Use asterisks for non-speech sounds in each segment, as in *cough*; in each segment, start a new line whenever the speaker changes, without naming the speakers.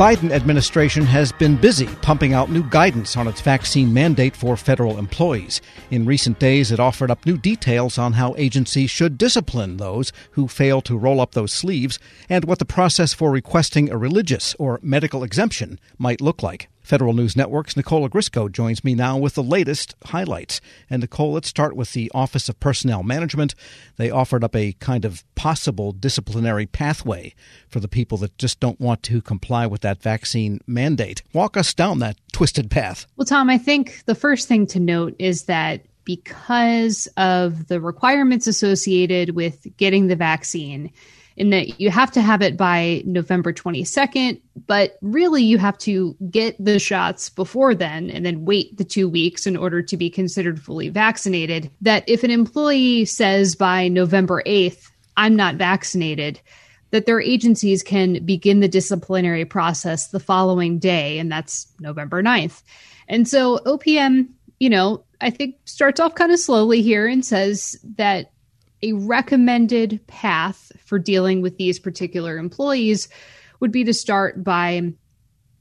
Biden administration has been busy pumping out new guidance on its vaccine mandate for federal employees. In recent days, it offered up new details on how agencies should discipline those who fail to roll up those sleeves and what the process for requesting a religious or medical exemption might look like. Federal News Network's Nicole Ogrysko joins me now with the latest highlights. And Nicole, let's start with the Office of Personnel Management. They offered up a kind of possible disciplinary pathway for the people that just don't want to comply with that vaccine mandate. Walk us down that twisted path.
Well, Tom, I think the first thing to note is that because of the requirements associated with getting the vaccine, in that you have to have it by November 22nd, but really you have to get the shots before then and then wait the two weeks in order to be considered fully vaccinated. That if an employee says by November 8th, I'm not vaccinated, that their agencies can begin the disciplinary process the following day, and that's November 9th. And so OPM, you know, I think starts off kind of slowly here and says that a recommended path for dealing with these particular employees would be to start by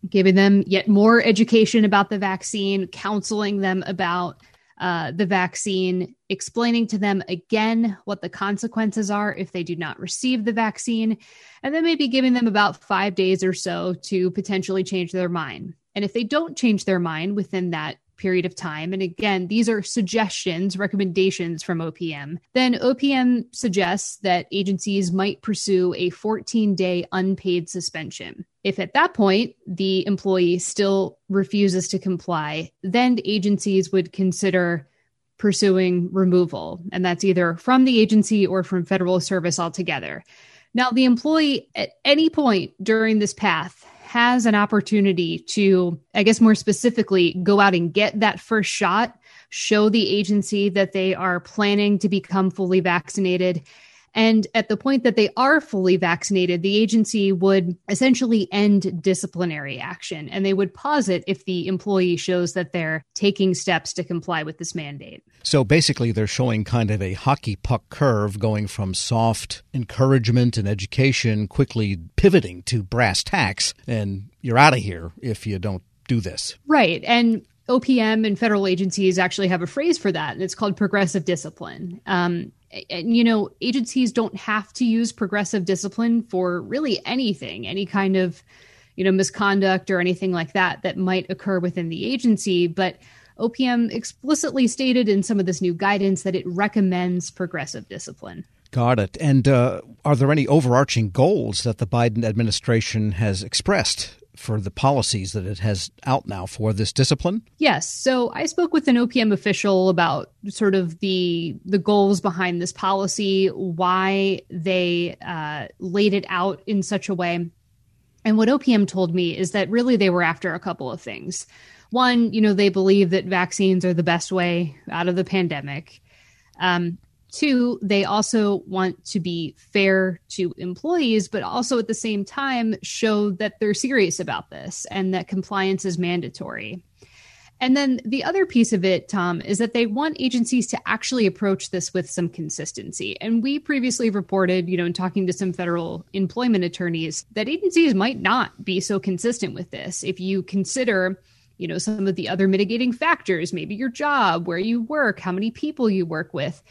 giving them yet more education about the vaccine, counseling them about uh, the vaccine, explaining to them again what the consequences are if they do not receive the vaccine, and then maybe giving them about five days or so to potentially change their mind. And if they don't change their mind within that period of time, and again, these are suggestions, recommendations from OPM, then OPM suggests that agencies might pursue a 14 day unpaid suspension. If at that point the employee still refuses to comply, then agencies would consider pursuing removal, and that's either from the agency or from federal service altogether. Now, the employee at any point during this path has an opportunity to, I guess more specifically, go out and get that first shot, show the agency that they are planning to become fully vaccinated, and at the point that they are fully vaccinated, the agency would essentially end disciplinary action and they would pause it if the employee shows that they're taking steps to comply with this mandate.
So basically, they're showing kind of a hockey puck curve going from soft encouragement and education quickly pivoting to brass tacks, and you're out of here if you don't do this.
Right. And OPM and federal agencies actually have a phrase for that, and it's called progressive discipline. Um, and, you know, agencies don't have to use progressive discipline for really anything, any kind of, you know, misconduct or anything like that that might occur within the agency. But OPM explicitly stated in some of this new guidance that it recommends progressive discipline.
Got it. And uh, are there any overarching goals that the Biden administration has expressed for the policies that it has out now for this discipline?
Yes. So I spoke with an OPM official about sort of the the goals behind this policy, why they uh, laid it out in such a way. And what OPM told me is that really they were after a couple of things. One, you know, they believe that vaccines are the best way out of the pandemic. Um, Two, they also want to be fair to employees, but also at the same time show that they're serious about this and that compliance is mandatory. And then the other piece of it, Tom, is that they want agencies to actually approach this with some consistency. And we previously reported, you know, in talking to some federal employment attorneys, that agencies might not be so consistent with this. If you consider, you know, some of the other mitigating factors, maybe your job, where you work, how many people you work with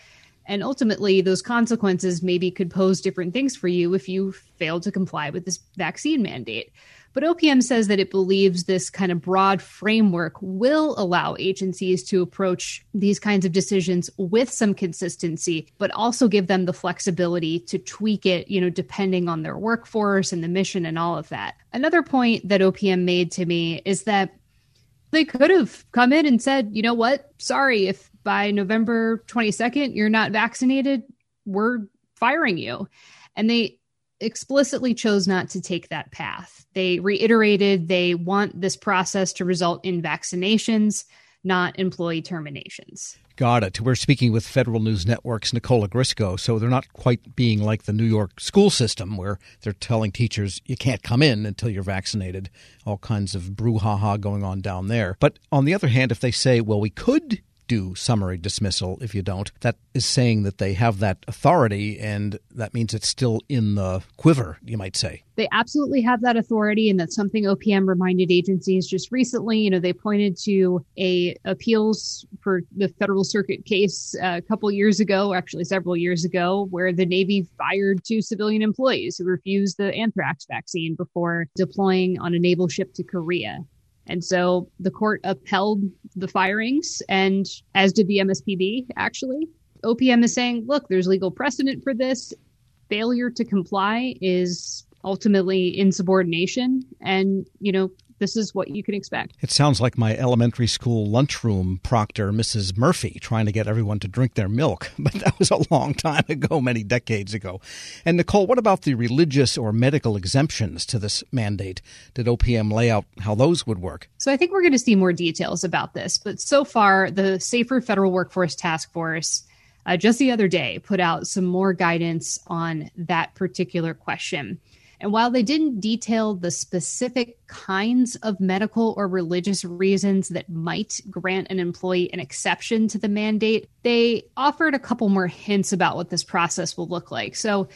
and ultimately, those consequences maybe could pose different things for you if you fail to comply with this vaccine mandate. But OPM says that it believes this kind of broad framework will allow agencies to approach these kinds of decisions with some consistency, but also give them the flexibility to tweak it, you know, depending on their workforce and the mission and all of that. Another point that OPM made to me is that they could have come in and said, you know what, sorry, if by November 22nd you're not vaccinated, we're firing you. And they explicitly chose not to take that path. They reiterated they want this process to result in vaccinations, not employee terminations.
Got it. We're speaking with Federal News Network's Nicole Ogrysko. so they're not quite being like the New York school system where they're telling teachers you can't come in until you're vaccinated. All kinds of brouhaha going on down there. But on the other hand, if they say, well, we could do summary dismissal if you don't. That is saying that they have that authority, and that means it's still in the quiver, you might say.
They absolutely have that authority, and that's something OPM reminded agencies just recently. You know, they pointed to a appeals for the Federal Circuit case uh, a couple years ago, actually several years ago, where the Navy fired two civilian employees who refused the anthrax vaccine before deploying on a naval ship to Korea. And so the court upheld the firings, and as did the MSPB, actually. OPM is saying, look, there's legal precedent for this. Failure to comply is ultimately insubordination. And, you know, this is what you can expect.
It sounds like my elementary school lunchroom proctor, Mrs. Murphy, trying to get everyone to drink their milk. *laughs* But that was a long time ago, many decades ago. And Nicole, what about the religious or medical exemptions to this mandate? Did OPM lay out how those would work?
So I think we're going to see more details about this. But so far, the Safer Federal Workforce Task Force uh, just the other day put out some more guidance on that particular question. And while they didn't detail the specific kinds of medical or religious reasons that might grant an employee an exception to the mandate, they offered a couple more hints about what this process will look like. So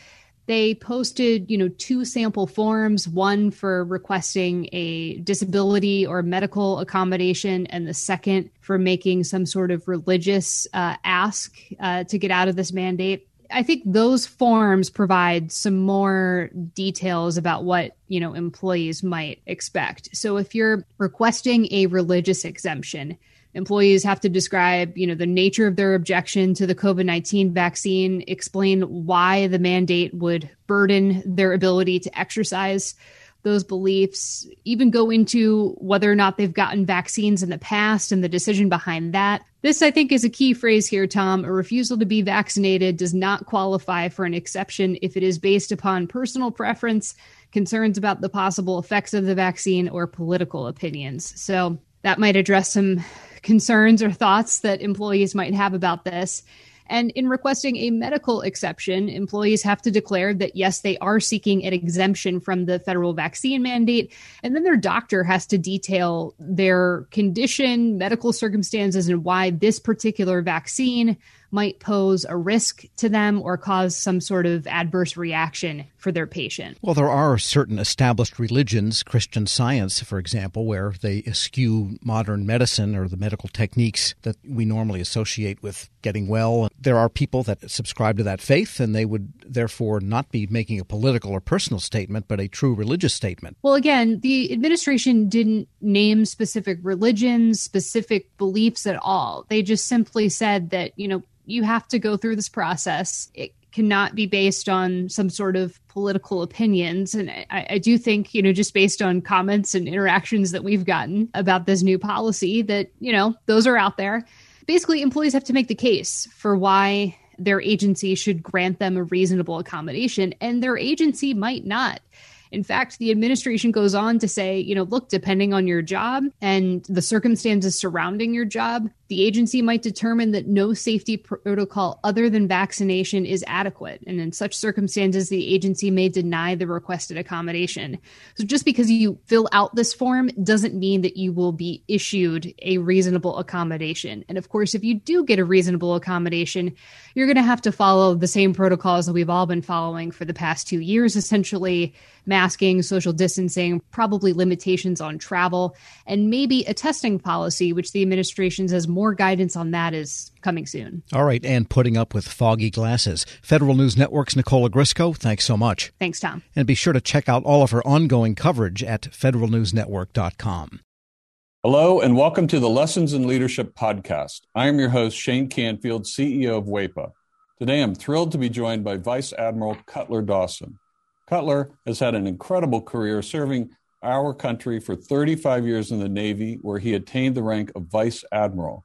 they posted, you know, two sample forms, one for requesting a disability or medical accommodation, and the second for making some sort of religious uh, ask uh, to get out of this mandate. I think those forms provide some more details about what, you know, employees might expect. So if you're requesting a religious exemption, employees have to describe, you know, the nature of their objection to the COVID-19 vaccine, explain why the mandate would burden their ability to exercise those beliefs, even go into whether or not they've gotten vaccines in the past and the decision behind that. This, I think, is a key phrase here, Tom. A refusal to be vaccinated does not qualify for an exception if it is based upon personal preference, concerns about the possible effects of the vaccine, or political opinions. So that might address some concerns or thoughts that employees might have about this. And in requesting a medical exception, employees have to declare that, yes, they are seeking an exemption from the federal vaccine mandate. And then their doctor has to detail their condition, medical circumstances, and why this particular vaccine might pose a risk to them or cause some sort of adverse reaction for their patient.
Well, there are certain established religions, Christian science, for example, where they eschew modern medicine or the medical techniques that we normally associate with getting well. There are people that subscribe to that faith, and they would therefore not be making a political or personal statement, but a true religious statement.
Well, again, the administration didn't name specific religions, specific beliefs at all. They just simply said that, you know, you have to go through this process. It cannot be based on some sort of political opinions. And I, I, do think, you know, just based on comments and interactions that we've gotten about this new policy, that, you know, those are out there. Basically, employees have to make the case for why their agency should grant them a reasonable accommodation, and their agency might not. In fact, the administration goes on to say, you know, look, depending on your job and the circumstances surrounding your job, the agency might determine that no safety protocol other than vaccination is adequate. And in such circumstances, the agency may deny the requested accommodation. So just because you fill out this form doesn't mean that you will be issued a reasonable accommodation. And of course, if you do get a reasonable accommodation, you're going to have to follow the same protocols that we've all been following for the past two years, essentially masking, social distancing, probably limitations on travel, and maybe a testing policy, which the administration says more more guidance on that is coming soon.
All right, and putting up with foggy glasses. Federal News Network's Nicole Ogrysko, thanks so much.
Thanks, Tom.
And be sure to check out all of her ongoing coverage at federalnewsnetwork.com.
Hello, and welcome to the Lessons in Leadership podcast. I am your host, Shane Canfield, CEO of WEPA. Today, I'm thrilled to be joined by Vice Admiral Cutler Dawson. Cutler has had an incredible career serving our country for 35 years in the Navy, where he attained the rank of Vice Admiral.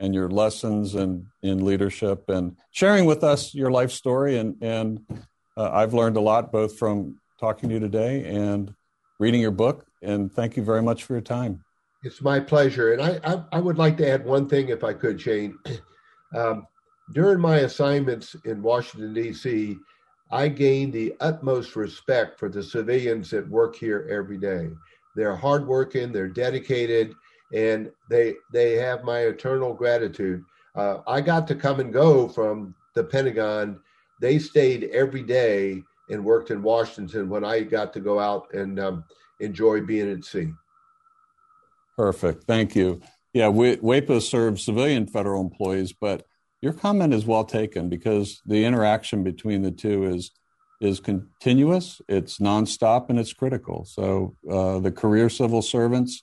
and your lessons and in leadership and sharing with us your life story. And, and uh, I've learned a lot both from talking to you today and reading your book. And thank you very much for your time.
It's my pleasure. And I, I, I would like to add one thing, if I could, Shane. *clears throat* Um, during my assignments in Washington, D.C., I gained the utmost respect for the civilians that work here every day. They're hardworking, they're dedicated, and they they have my eternal gratitude. Uh, I got to come and go from the Pentagon. They stayed every day and worked in Washington when I got to go out and um, enjoy being at sea.
Perfect. Thank you. Yeah, WEPA serves civilian federal employees, but your comment is well taken because the interaction between the two is is continuous, it's nonstop, and it's critical. So uh, the career civil servants,